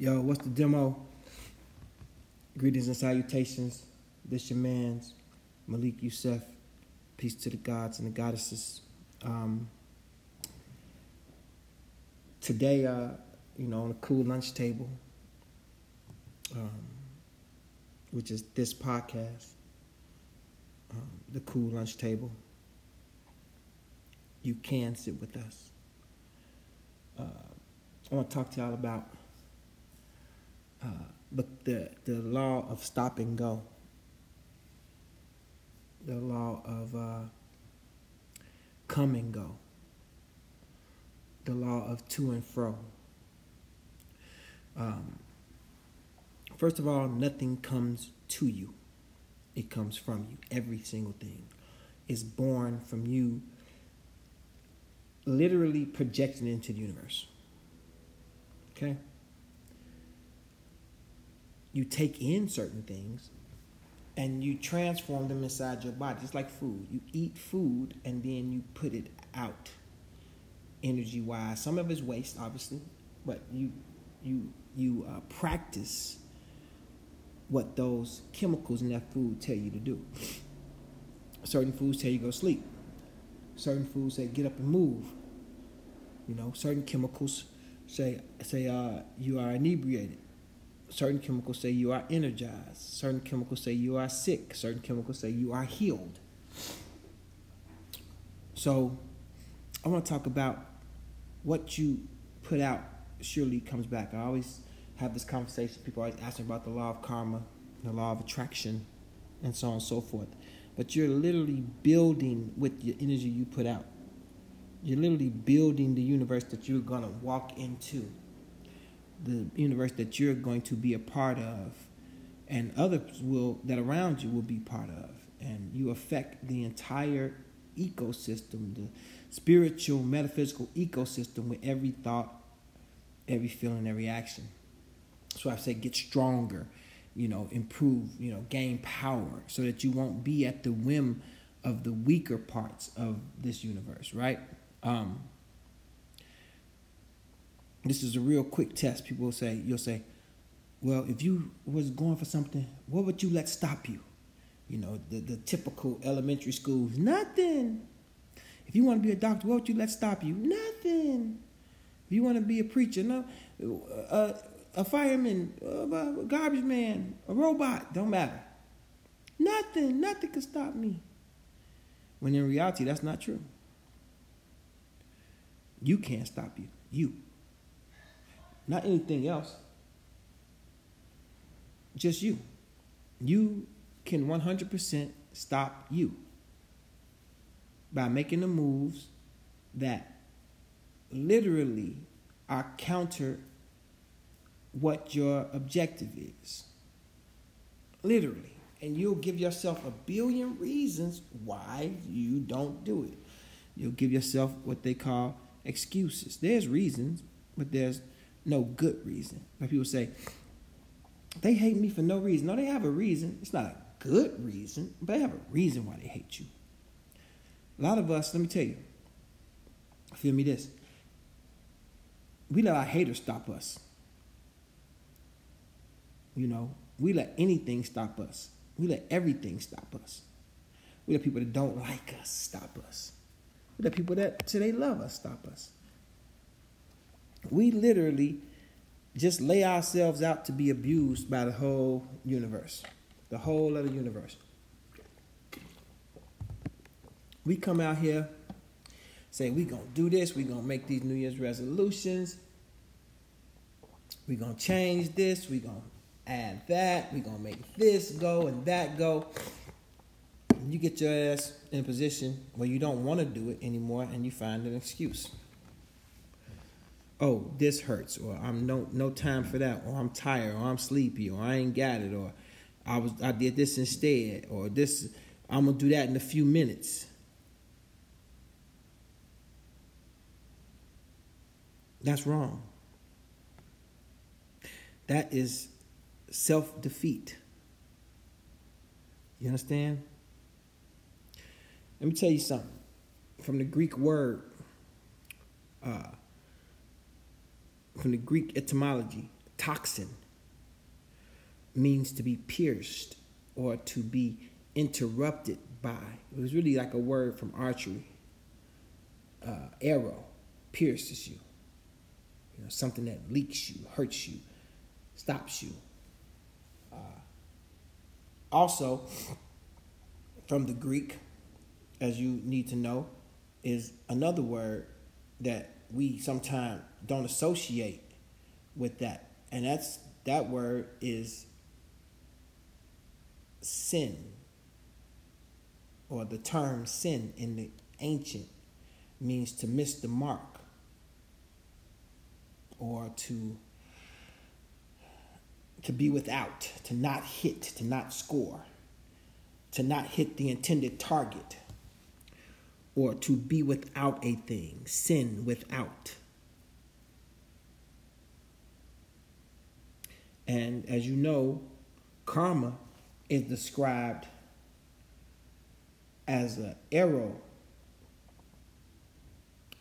Yo, what's the demo? Greetings and salutations. This your man's Malik Youssef. Peace to the gods and the goddesses. Um, today, uh, you know, on a cool lunch table, um, which is this podcast, um, the cool lunch table. You can sit with us. Uh, I want to talk to y'all about uh, the, the the law of stop and go. The law of uh, come and go. The law of to and fro. Um, first of all, nothing comes to you; it comes from you. Every single thing is born from you. Literally projected into the universe. Okay you take in certain things and you transform them inside your body. It's like food. You eat food and then you put it out energy wise. Some of it's waste, obviously, but you you you uh, practice what those chemicals in that food tell you to do. Certain foods tell you go sleep. Certain foods say get up and move. You know, certain chemicals say say uh, you are inebriated certain chemicals say you are energized. Certain chemicals say you are sick. Certain chemicals say you are healed. So, I want to talk about what you put out surely comes back. I always have this conversation. People always ask me about the law of karma, the law of attraction, and so on and so forth. But you're literally building with the energy you put out. You're literally building the universe that you're going to walk into the universe that you're going to be a part of and others will that around you will be part of. And you affect the entire ecosystem the spiritual metaphysical ecosystem with every thought every feeling every action. So i say get stronger you know improve you know gain power so that you won't be at the whim of the weaker parts of this universe right? Um, this is a real quick test. People will say, you'll say, well, if you was going for something, what would you let stop you? You know, the, the typical elementary schools, nothing. If you want to be a doctor, what would you let stop you? Nothing. If you want to be a preacher, no, uh, a fireman, a garbage man, a robot, don't matter. Nothing, nothing can stop me. When in reality, that's not true. You can't stop you. You not anything else. Just you. You can 100% stop you by making the moves that literally are counter what your objective is. Literally. And you'll give yourself a billion reasons why you don't do it. You'll give yourself what they call excuses. There's reasons, but there's no good reason. Like people say, they hate me for no reason. No, they have a reason. It's not a good reason, but they have a reason why they hate you. A lot of us, let me tell you, feel me this. We let our haters stop us. You know, we let anything stop us. We let everything stop us. We let people that don't like us stop us. We let people that say they love us stop us we literally just lay ourselves out to be abused by the whole universe, the whole of the universe. We come out here, say we're gonna do this, we're gonna make these New Year's resolutions, we're gonna change this, we're gonna add that, we're gonna make this go and that go. You get your ass in a position where you don't want to do it anymore, and you find an excuse oh, this hurts, or I'm no no time for that, or I'm tired, or I'm sleepy, or I ain't got it, or I was I did this instead, or this I'm gonna do that in a few minutes. That's wrong. That is self defeat. You understand? Let me tell you something. From the Greek word, uh, from the Greek etymology, toxin means to be pierced or to be interrupted by. It was really like a word from archery. Uh, arrow pierces you. You know, something that leaks you, hurts you, stops you. Uh, also, from the Greek, as you need to know, is another word that we sometimes don't associate with that. And that's that word is sin. Or the term sin in the ancient means to miss the mark or to to be without, to not hit, to not score, to not hit the intended target or to be without a thing, sin without. And as you know, karma is described as an arrow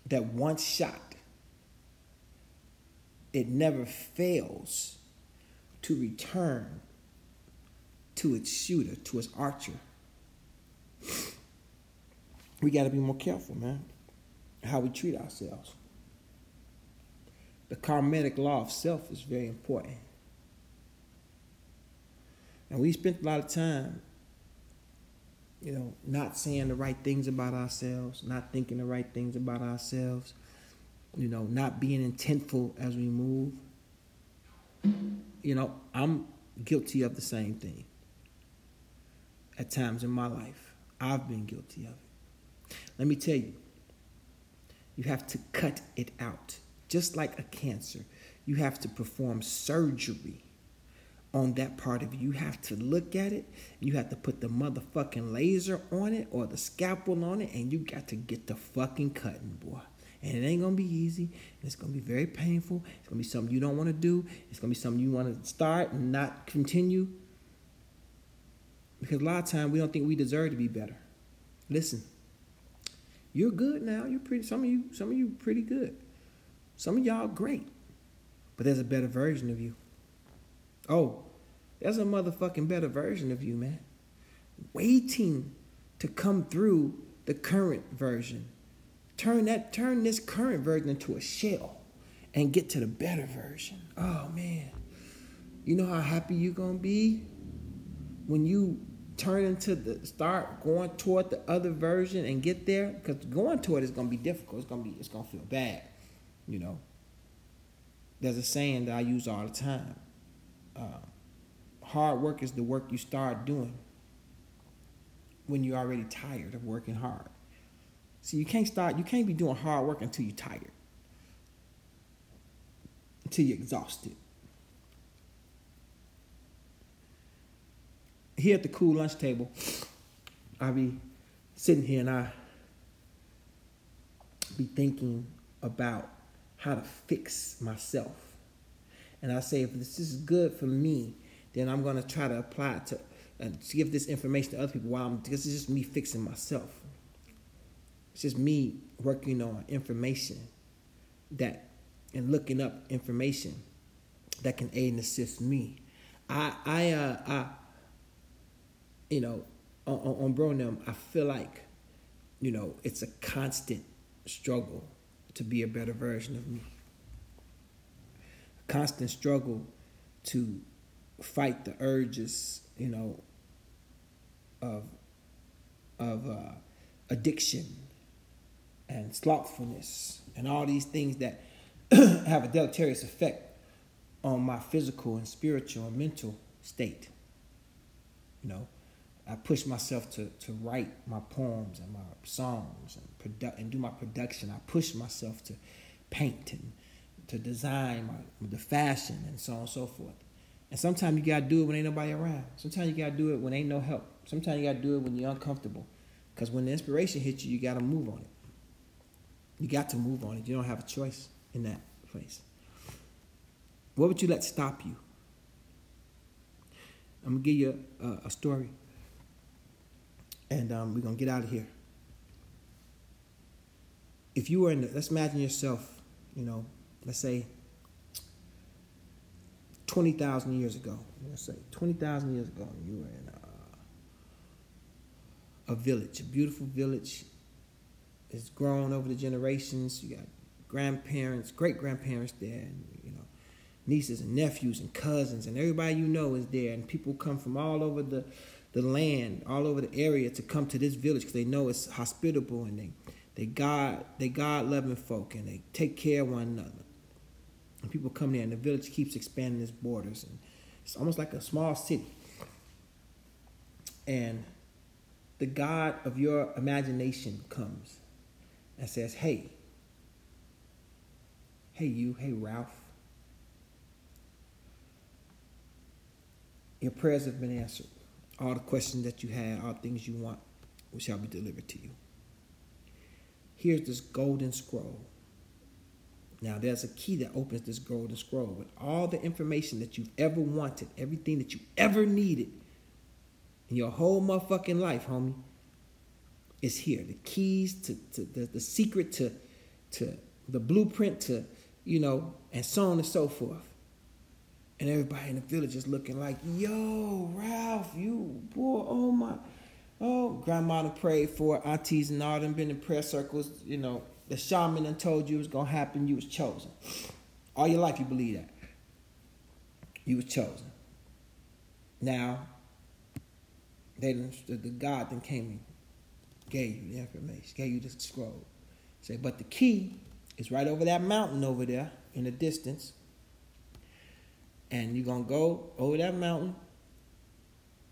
that once shot, it never fails to return to its shooter, to its archer we got to be more careful, man, how we treat ourselves. The karmatic law of self is very important. And we spent a lot of time, you know, not saying the right things about ourselves, not thinking the right things about ourselves, you know, not being intentful as we move. You know, I'm guilty of the same thing at times in my life. I've been guilty of it. Let me tell you, you have to cut it out. Just like a cancer, you have to perform surgery on that part of you. You have to look at it. You have to put the motherfucking laser on it or the scalpel on it, and you got to get the fucking cutting, boy. And it ain't gonna be easy. It's gonna be very painful. It's gonna be something you don't want to do. It's gonna be something you want to start and not continue. Because a lot of times we don't think we deserve to be better. Listen, you're good now. You're pretty. Some of you, some of you, pretty good. Some of y'all great, but there's a better version of you. Oh, there's a motherfucking better version of you, man. Waiting to come through the current version. Turn that, turn this current version into a shell, and get to the better version. Oh man, you know how happy you're gonna be when you turn into the start going toward the other version and get there because going toward it is to be difficult it's to be it's to feel bad you know there's a saying that i use all the time uh, hard work is the work you start doing when you're already tired of working hard. So you can't start you can't be doing hard work until you're tired. Until you're exhausted. Here at the cool lunch table, I be sitting here and I be thinking about how to fix myself. And I say, if this is good for me, then I'm going to try to apply it to, and to give this information to other people while I'm, this is just me fixing myself. It's just me working on information that, and looking up information that can aid and assist me. I, I, uh, I, you know, on, on Bronham, I feel like, you know, it's a constant struggle to be a better version of me. Constant struggle to fight the urges, you know, of of uh, addiction and slothfulness and all these things that have a deleterious effect on my physical and spiritual and mental state. You know, I push myself to, to write my poems and my songs and, produ- and do my production. I push myself to paint and to design my, the fashion and so on and so forth. And sometimes you gotta do it when ain't nobody around. Sometimes you gotta do it when ain't no help. Sometimes you gotta do it when you're uncomfortable. Because when the inspiration hits you, you gotta move on it. You got to move on it. You don't have a choice in that place. What would you let stop you? I'm gonna give you a, a story and um, we're gonna get out of here. If you were in, the, let's imagine yourself, you know, let's say twenty thousand years ago. Let's say twenty thousand years ago, you were in uh, a village, a beautiful village. It's grown over the generations. You got grandparents, great grandparents there, and you know, nieces and nephews and cousins, and everybody you know is there, and people come from all over the the land, all over the area to come to this village because they know it's hospitable and they they God they God loving folk and they take care of one another. And people come there, and the village keeps expanding its borders, and it's almost like a small city. And the God of your imagination comes and says, "Hey, hey you, hey Ralph, your prayers have been answered." all the questions that you had, all the things you want, shall be delivered to you. Here's this golden scroll. Now, there's a key that opens this golden scroll with all the information that you've ever wanted, everything that you ever needed in your whole motherfucking life, homie, is here. The keys to, to the, the secret to, to the blueprint to, you know, and so on and so forth. And everybody in the village is looking like, yo, Ralph, you boy, oh my, oh, grandma prayed for aunties and all them been in prayer circles, you know, the shaman done told you it was gonna happen, you was chosen. All your life you believe that. You was chosen. Now, they the God then came and gave you the information, gave you the scroll. Say, but the key is right over that mountain over there in the distance and you're gonna go over that mountain,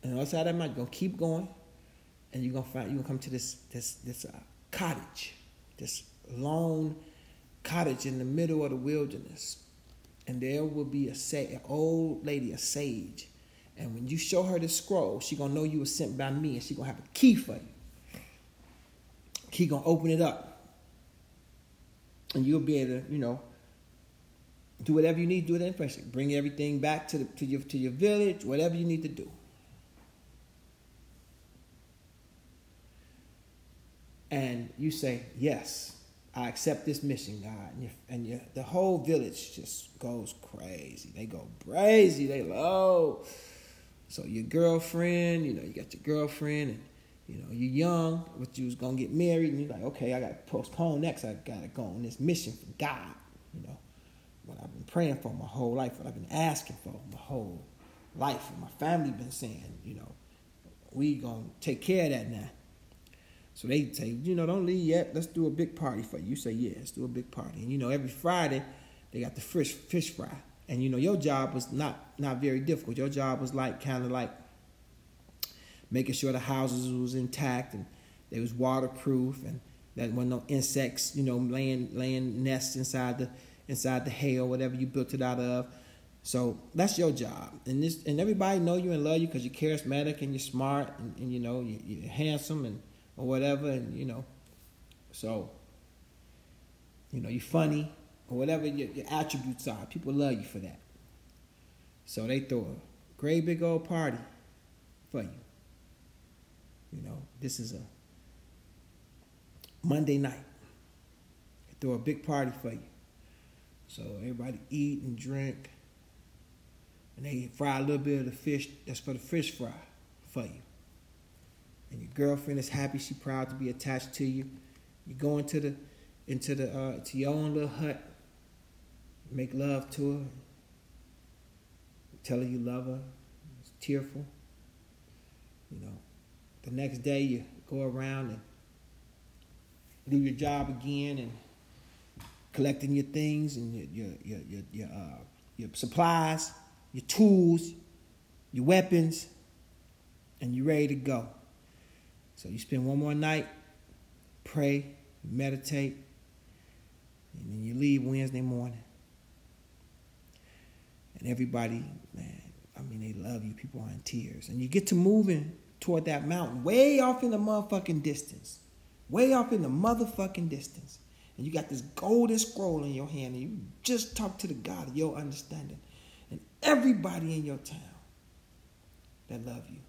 and outside that mountain, you're gonna keep going, and you're gonna find you're gonna come to this this this uh, cottage, this lone cottage in the middle of the wilderness, and there will be a sa- an old lady, a sage, and when you show her the scroll, she gonna know you were sent by me, and she gonna have a key for you. Key gonna open it up, and you'll be able to, you know, do whatever you need to do with that information. Bring everything back to, the, to, your, to your village, whatever you need to do. And you say, Yes, I accept this mission, God. And, you, and you, the whole village just goes crazy. They go crazy. They low. So your girlfriend, you know, you got your girlfriend, and you know, you're young, but you was gonna get married, and you're like, okay, I gotta postpone because I gotta go on this mission for God, you know what I've been praying for my whole life, what I've been asking for my whole life, what my family been saying, you know, we gonna take care of that now. So they say, you know, don't leave yet. Let's do a big party for you. You say, yeah, let's do a big party. And you know, every Friday they got the fish fish fry. And you know, your job was not not very difficult. Your job was like kind of like making sure the houses was intact and they was waterproof and that when no insects, you know, laying laying nests inside the inside the hay or whatever you built it out of. So that's your job, and this and everybody know you and love you because you're charismatic and you're smart and, and you know you, are handsome and or whatever, and you know, so you know you're funny or whatever your, your attributes are. People love you for that. So they throw a great big old party for you. You know, this is a Monday night. They throw a big party for you. So everybody eat and drink. And they fry a little bit of the fish that's for the fish fry for you. And your girlfriend is happy, she proud to be attached to you. You go into the into the uh, to your own little hut, make love to her, tell her you love her. It's tearful. You know. The next day you go around and do your job again and collecting your things and your your your your, your, uh, your supplies, your tools, your weapons, and you're ready to go. So you spend one more night, pray, meditate, and then you leave Wednesday morning. And everybody, man, I mean, they love you. People are in tears. And you get to moving toward that mountain, way off in the motherfucking distance. Way off in the motherfucking distance and you got this golden scroll in your hand, and you just talk to the God of your understanding, and everybody in your town that love you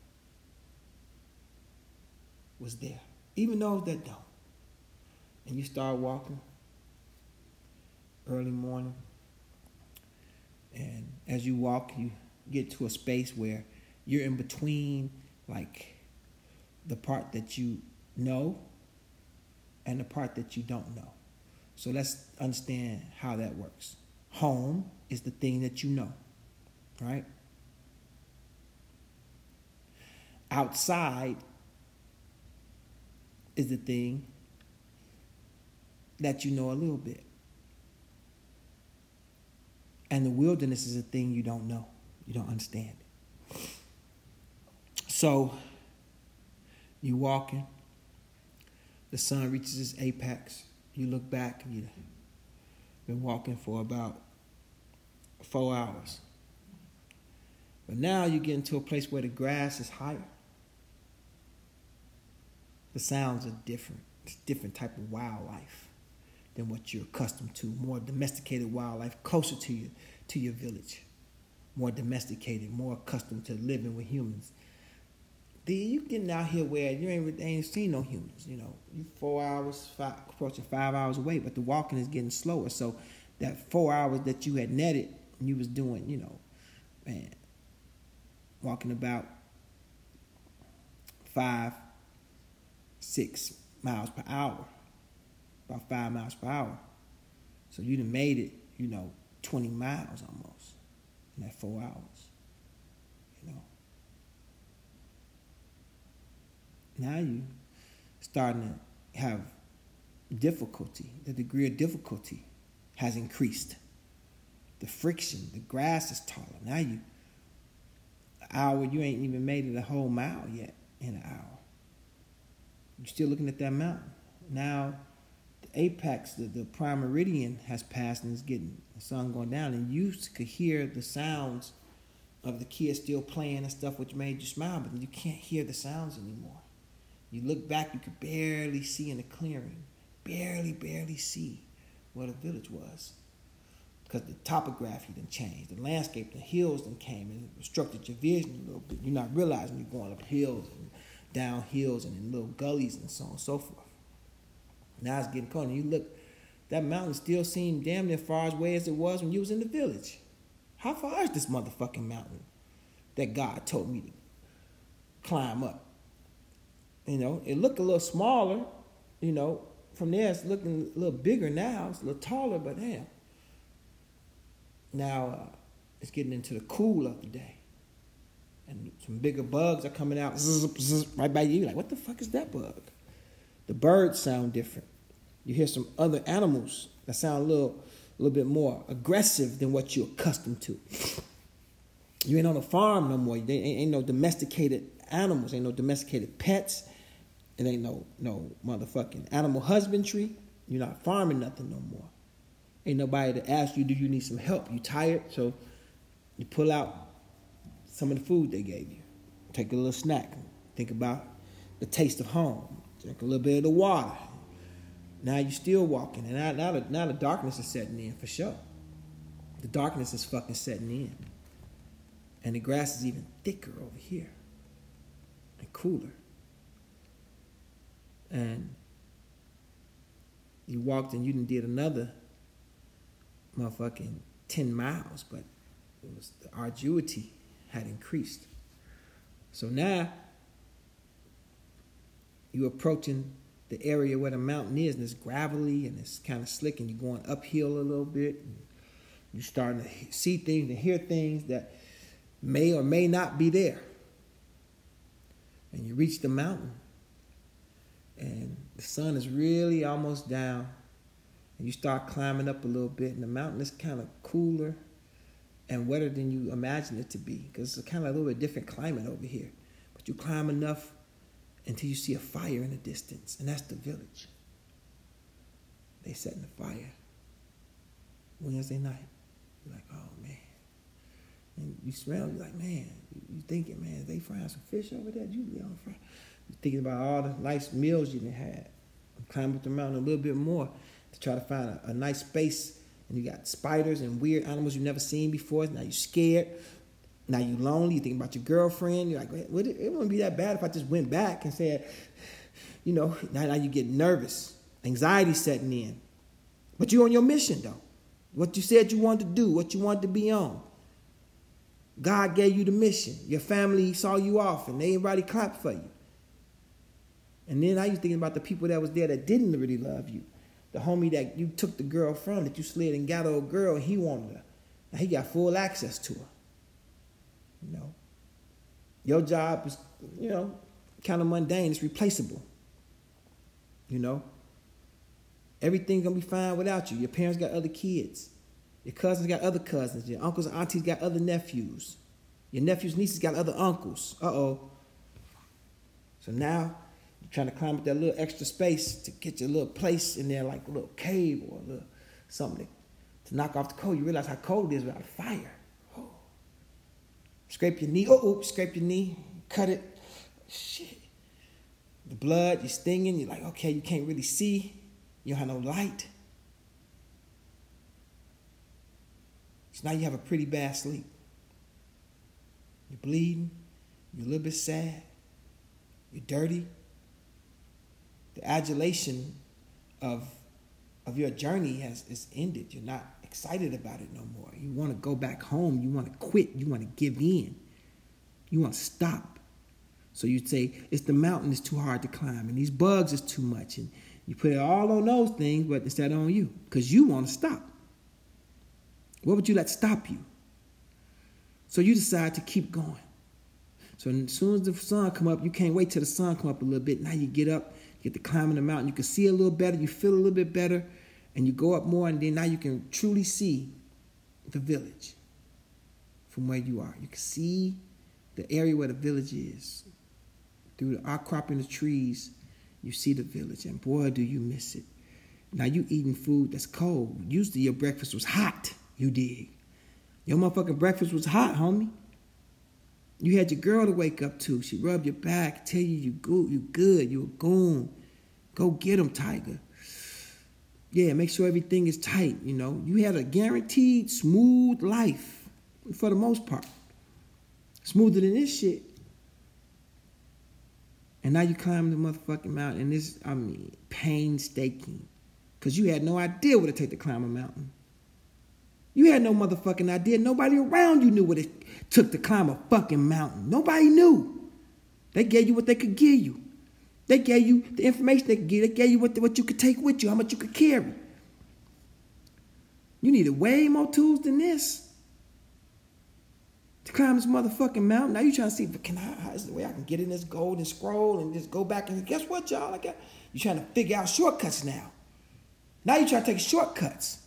was there, even those that don't. And you start walking early morning, and as you walk, you get to a space where you're in between, like the part that you know and the part that you don't know. So let's understand how that works. Home is the thing that you know, right? Outside is the thing that you know a little bit. And the wilderness is a thing you don't know, you don't understand. So, you're walking, the sun reaches its apex, you look back, you've been walking for about four hours. But now you get into a place where the grass is higher. The sounds are different. It's different type of wildlife than what you're accustomed to. More domesticated wildlife, closer to you, to your village. More domesticated, more accustomed to living with humans. The, you getting out here where you ain't, ain't seen no humans. You know, you four hours, five, approaching five hours away, but the walking is getting slower. So that four hours that you had netted, you was doing, you know, man, walking about five, six miles per hour, about five miles per hour. So you'd have made it, you know, 20 miles almost in that four hours. You know. now you starting to have difficulty. The degree of difficulty has increased. The friction, the grass is taller. Now you hour, you ain't even made it a whole mile yet in an hour. You're still looking at that mountain. Now the apex, the, the prime meridian has passed and it's getting the sun going down, and you could hear the sounds of the kids still playing and stuff which made you smile, but you can't hear the sounds anymore. You look back, you could barely see in the clearing, barely, barely see where the village was. Because the topography didn't change. The landscape, the hills then came and obstructed your vision a little bit. You're not realizing you're going up hills and down hills and in little gullies and so on and so forth. Now it's getting cold. And you look, that mountain still seemed damn near far away as it was when you was in the village. How far is this motherfucking mountain that God told me to climb up? You know, it looked a little smaller. You know, from there it's looking a little bigger now. It's a little taller, but damn. Now uh, it's getting into the cool of the day. And some bigger bugs are coming out zzz, zzz, right by you. Like, what the fuck is that bug? The birds sound different. You hear some other animals that sound a little, a little bit more aggressive than what you're accustomed to. You ain't on a farm no more. There ain't, no domesticated animals. Ain't no domesticated pets. It ain't no no motherfucking animal husbandry. You're not farming nothing no more. Ain't nobody to ask you, do you need some help? You tired? So you pull out some of the food they gave you. Take a little snack. Think about the taste of home. Drink a little bit of the water. Now you're still walking, and now, now, the, now the darkness is setting in for sure. The darkness is fucking setting in. And the grass is even thicker over here and cooler and you walked and you didn't did another motherfucking 10 miles, but it was the arduity had increased. So now you're approaching the area where the mountain is, and it's gravelly and it's kind of slick, and you're going uphill a little bit. You're starting to see things and hear things that may or may not be there. And you reach the mountain, and the sun is really almost down and you start climbing up a little bit and the mountain is kind of cooler and wetter than you imagine it to be because it's kind of a little bit different climate over here but you climb enough until you see a fire in the distance and that's the village they setting the fire wednesday night you're like oh man and you smell you're like man you thinking man they frying some fish over there you be on fire thinking about all the nice meals you done had. Climb up the mountain a little bit more to try to find a, a nice space. And you got spiders and weird animals you've never seen before. Now you're scared. Now you're lonely. You think about your girlfriend. You're like, it, it wouldn't be that bad if I just went back and said, you know, now, now you get nervous. Anxiety setting in. But you're on your mission though. What you said you wanted to do, what you wanted to be on. God gave you the mission. Your family saw you off and everybody clapped for you. And then I was thinking about the people that was there that didn't really love you. The homie that you took the girl from, that you slid and got a girl, he wanted her. Now he got full access to her. You know. Your job is, you know, kind of mundane. It's replaceable. You know. Everything's gonna be fine without you. Your parents got other kids. Your cousins got other cousins. Your uncles and aunties got other nephews. Your nephews, nieces got other uncles. Uh oh. So now trying to climb up that little extra space to get your little place in there, like a little cave or a little something to knock off the cold. You realize how cold it is without a fire. Oh. Scrape your knee. Oh, oh, scrape your knee. Cut it. Shit. The blood, you're stinging. You're like, okay, you can't really see. You don't have no light. So now you have a pretty bad sleep. You're bleeding. You're a little bit sad. You're dirty. The adulation of, of your journey has is ended. You're not excited about it no more. You want to go back home. You want to quit. You want to give in. You want to stop. So you'd say, it's the mountain is too hard to climb, and these bugs is too much, and you put it all on those things, but instead on you, because you want to stop. What would you let stop you? So you decide to keep going. So as soon as the sun come up, you can't wait till the sun come up a little bit. Now you get up, you get to climbing the mountain. You can see a little better, you feel a little bit better, and you go up more, and then now you can truly see the village from where you are. You can see the area where the village is. Through the outcropping of trees, you see the village, and boy, do you miss it. Now you eating food that's cold. Usually your breakfast was hot. You dig? Your motherfucking breakfast was hot, homie. You had your girl to wake up to. She rubbed your back, tell you you good, you good, you a goon. Go get him, Tiger. Yeah, make sure everything is tight. You know, you had a guaranteed smooth life for the most part. Smoother than this shit. And now you climb the motherfucking mountain, and this, I mean, painstaking. Because you had no idea what it take to climb a mountain. You had no motherfucking idea. Nobody around you knew what it took to climb a fucking mountain. Nobody knew. They gave you what they could give you. They gave you the information they could give. They gave you what, what you could take with you, how much you could carry. You needed way more tools than this to climb this motherfucking mountain. Now you trying to see, but can I, how is the way I can get in this golden scroll and just go back and guess what, y'all? I got, you trying to figure out shortcuts now. Now you trying to take shortcuts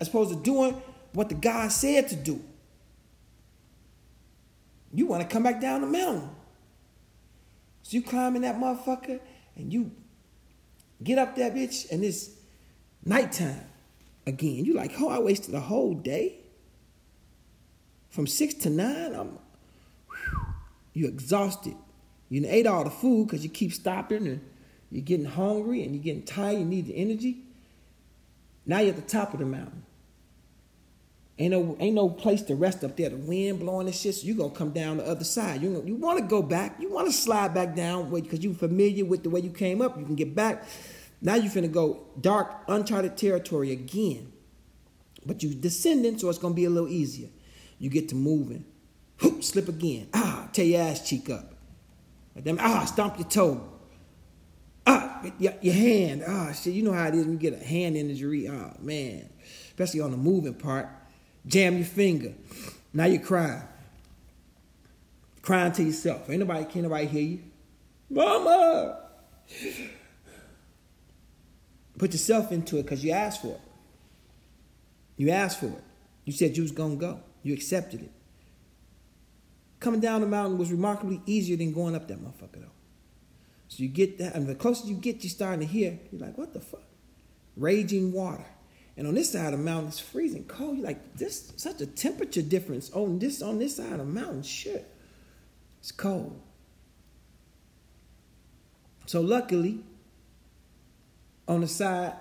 as opposed to doing what the God said to do. You want to come back down the mountain. So you climbing that motherfucker and you get up that bitch and it's nighttime again. You like, oh, I wasted a whole day. From six to nine, I'm you exhausted. You ate all the food because you keep stopping and you're getting hungry and you're getting tired, you need the energy. Now you're at the top of the mountain. Ain't no, ain't no place to rest up there. The wind blowing and shit. So you gonna come down the other side. You you want to go back. You want to slide back down because you familiar with the way you came up. You can get back. Now you're finna go dark, uncharted territory again. But you're descending, so it's gonna be a little easier. You get to moving. Whoop, slip again. Ah, tear your ass cheek up. Ah, stomp your toe. Your, your hand. Ah, shit. You know how it is when you get a hand injury. Ah, man. Especially on the moving part jam your finger. Now you're crying. Crying to yourself. Ain't nobody, can't nobody hear you. Mama! Put yourself into it because you asked for it. You asked for it. You said you was going to go. You accepted it. Coming down the mountain was remarkably easier than going up that motherfucker, though. So you get that, and the closer you get, you're starting to hear, you're like, what the fuck? Raging water. And on this side of the mountain, it's freezing cold. You're like, this such a temperature difference on this on this side of the mountain. Shit. It's cold. So luckily, on the side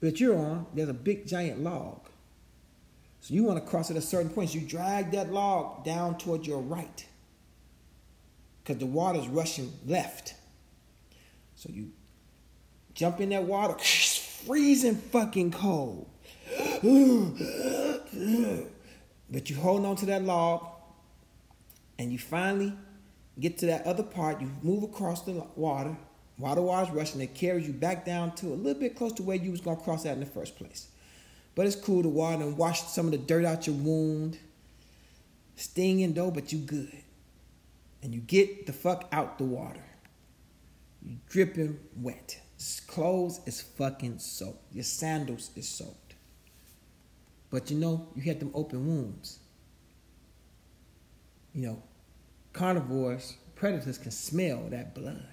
that you're on, there's a big giant log. So you want to cross at a certain point. So you drag that log down toward your right. Because the water's rushing left. So you jump in that water freezing fucking cold. But you hold on to that log, and you finally get to that other part. You move across the water. Water water's rushing. It carries you back down to a little bit close to where you was gonna cross that in the first place. But it's cool to water and wash some of the dirt out your wound. Stinging though, but you good. And you get the fuck out the water. You dripping wet. Clothes is fucking soaked. Your sandals is soaked. But you know, you had them open wounds. You know, carnivores, predators can smell that blood.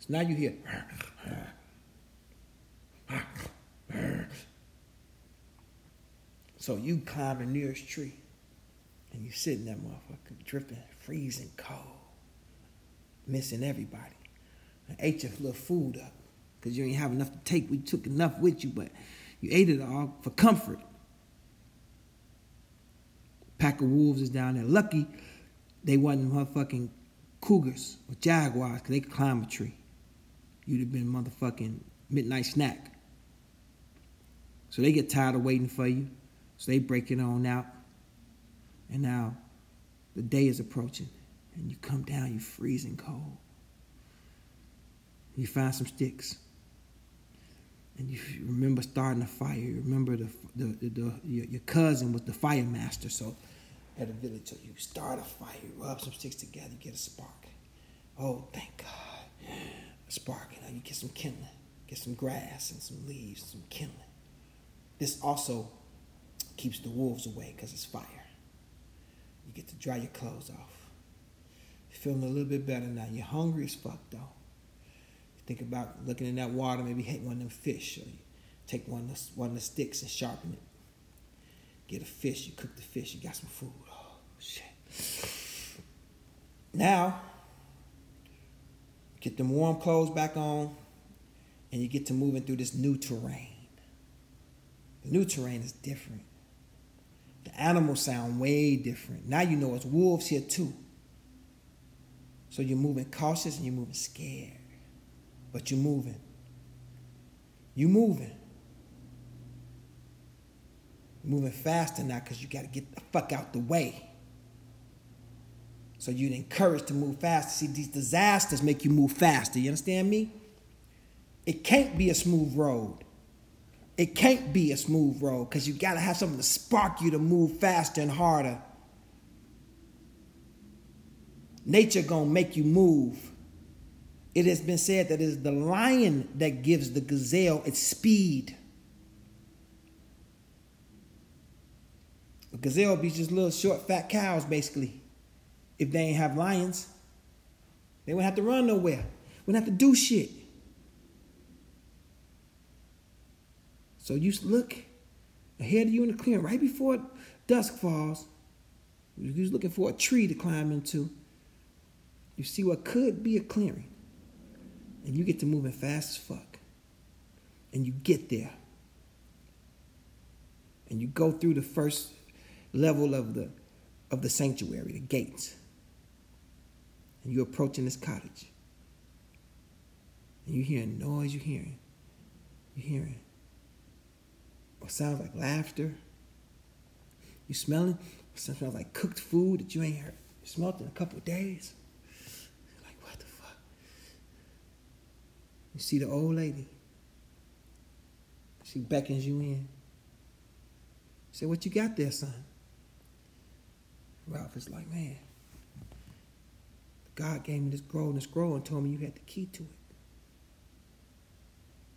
So now you hear. So you climb the nearest tree and you sit in that motherfucker dripping, freezing cold, missing everybody. I ate your little food up because you ain't have enough to take. We took enough with you, but you ate it all for comfort. Pack of wolves is down there. Lucky they wasn't motherfucking cougars or jaguars because they could climb a tree. You'd have been motherfucking midnight snack. So they get tired of waiting for you. So they break it on out. And now the day is approaching. And you come down, you're freezing cold. You find some sticks. And you remember starting a fire. You remember the, the, the, the your, your, cousin was the fire master. So at a village, so you start a fire, you rub some sticks together, you get a spark. Oh, thank God. A spark. And now you get some kindling. Get some grass and some leaves, some kindling. This also keeps the wolves away because it's fire. You get to dry your clothes off. You're feeling a little bit better now. You're hungry as fuck though. You think about looking in that water, maybe hit one of them fish, or you take one of the, one of the sticks and sharpen it. Get a fish, you cook the fish, you got some food. Oh shit. Now, get them warm clothes back on, and you get to moving through this new terrain. The new terrain is different. The animals sound way different. Now you know it's wolves here too. So you're moving cautious and you're moving scared. But you're moving. You're moving. You're moving faster now because you got to get the fuck out the way. So you're encouraged to move faster. See, these disasters make you move faster. You understand me? It can't be a smooth road it can't be a smooth road because you got to have something to spark you to move faster and harder. Nature gonna make you move. It has been said that it is the lion that gives the gazelle its speed. A gazelle be just little short, fat cows, basically. If they ain't have lions, they wouldn't have to run nowhere. Wouldn't have to do shit. So you look ahead of you in the clearing right before dusk falls. You're looking for a tree to climb into. You see what could be a clearing. And you get to moving fast as fuck. And you get there. And you go through the first level of the of the sanctuary, the gates. And you're approaching this cottage. And you're hearing noise, you're hearing. You're hearing what sounds like laughter. You smelling what smells like cooked food that you ain't heard, smelled in a couple days. You're like, what the fuck? You see the old lady. She beckons you in. Say, what you got there, son? Ralph is like, man, God gave me this this scroll and told me you had the key to it.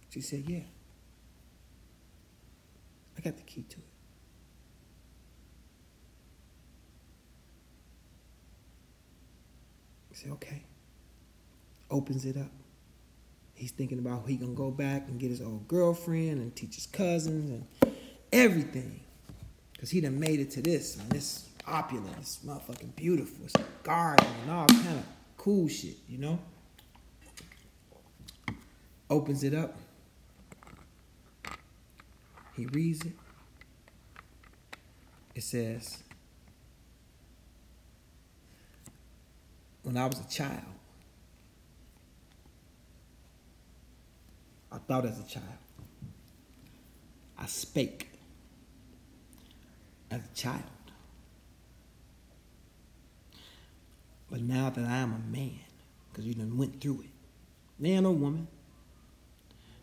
She said, yeah. I got the key to it. He said, okay. Opens it up. He's thinking about he gonna go back and get his old girlfriend and teach his cousins and everything. Cause he done made it to this, man. This opulent, this motherfucking beautiful. It's a garden and all kind of cool shit, you know? Opens it up. He reads it. It says, When I was a child, I thought as a child. I spake as a child. But now that I am a man, because you done went through it, man or woman,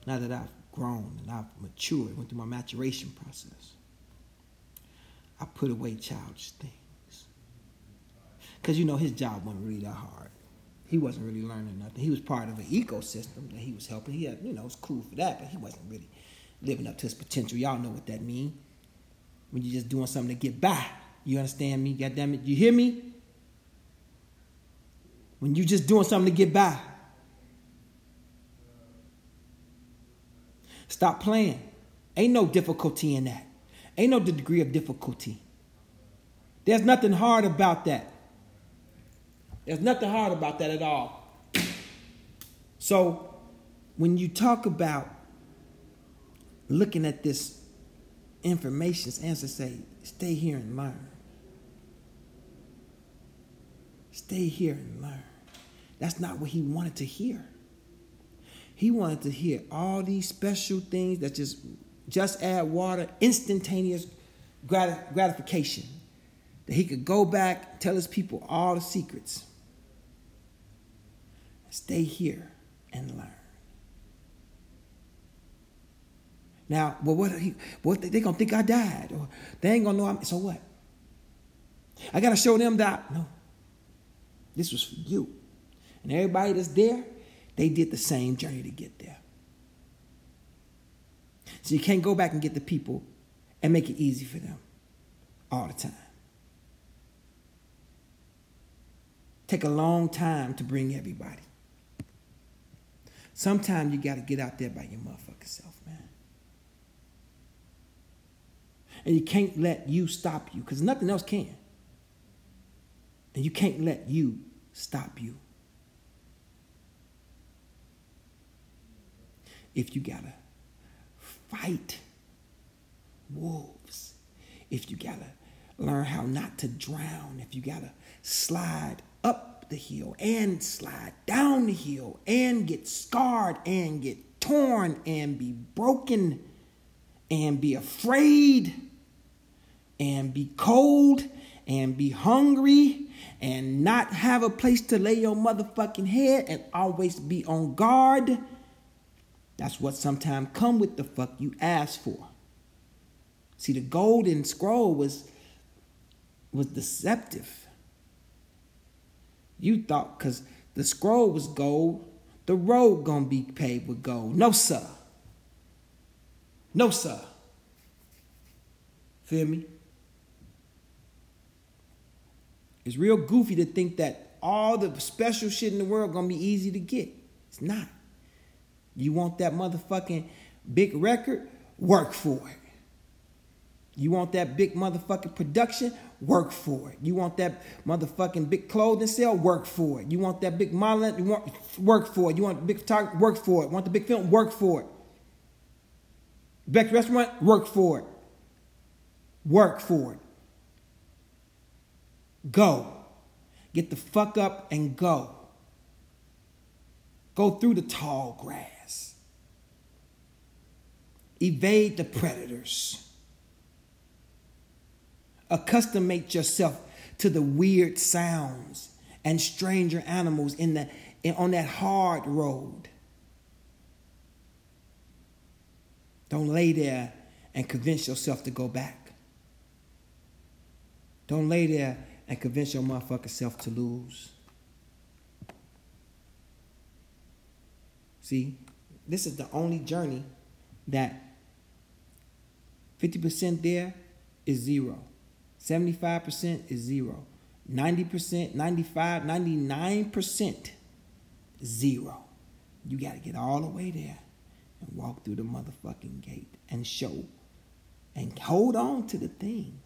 now that I've grown and I've matured, went through my maturation process, I put away childish things. Because you know his job wasn't really that hard. He wasn't really learning nothing. He was part of an ecosystem that he was helping. He had, you know, it was cool for that, but he wasn't really living up to his potential. Y'all know what that means. When you're just doing something to get by. You understand me? God damn it. You hear me? When you're just doing something to get by. Stop playing. Ain't no difficulty in that. Ain't no degree of difficulty. There's nothing hard about that. There's nothing hard about that at all. So, when you talk about looking at this information, answer say, stay here and learn. Stay here and learn. That's not what he wanted to hear. He wanted to hear all these special things that just just add water, instantaneous gratification. That he could go back, tell his people all the secrets. Stay here and learn. Now, well, what he, what they, they gonna think I died, or they ain't gonna know. I'm, so what? I gotta show them that no. This was for you, and everybody that's there, they did the same journey to get there. So you can't go back and get the people and make it easy for them all the time. Take a long time to bring everybody. Sometimes you got to get out there by your motherfucking self, man. And you can't let you stop you because nothing else can. And you can't let you stop you. If you got to fight wolves, if you got to learn how not to drown, if you got to slide up the hill and slide down the hill and get scarred and get torn and be broken and be afraid and be cold and be hungry and not have a place to lay your motherfucking head and always be on guard that's what sometimes come with the fuck you ask for. See, the golden scroll was was deceptive. You thought because the scroll was gold, the road gonna be paved with gold. No, sir. No, sir. Feel me? It's real goofy to think that all the special shit in the world gonna be easy to get. It's not. You want that motherfucking big record? Work for it. You want that big motherfucking production? Work for it. You want that motherfucking big clothing sale? Work for it. You want that big modeling? You want work for it. You want big photography? Work for it. Want the big film? Work for it. Best restaurant? Work for it. Work for it. Go. Get the fuck up and go. Go through the tall grass. Evade the predators. Accustomate yourself to the weird sounds and stranger animals in the, in, on that hard road. Don't lay there and convince yourself to go back. Don't lay there and convince your motherfucking self to lose. See, this is the only journey that 50% there is zero. 75% is zero. 90%, 95, 99% zero. You got to get all the way there and walk through the motherfucking gate and show and hold on to the thing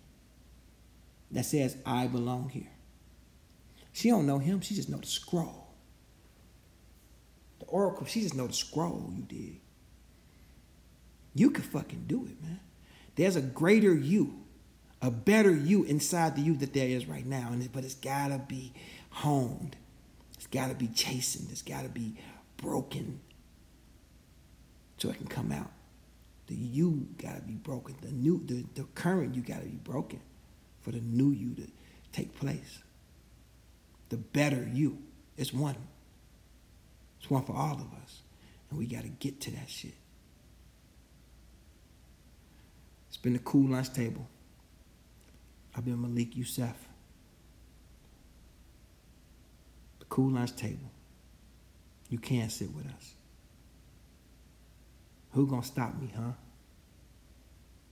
that says I belong here. She don't know him, she just know the scroll. The oracle, she just know the scroll you did. You can fucking do it, man. There's a greater you, a better you inside the you that there is right now. And But it's got to be honed. It's got to be chastened. It's got to be broken so it can come out. The you got to be broken. The new, the, the current you got to be broken for the new you to take place. the better you. It's one. It's one for all of us. And we got to get to that shit. It's been the cool lunch table. I've been Malik Yusef. The cool lunch table. You can't sit with us. Who gonna stop me, huh?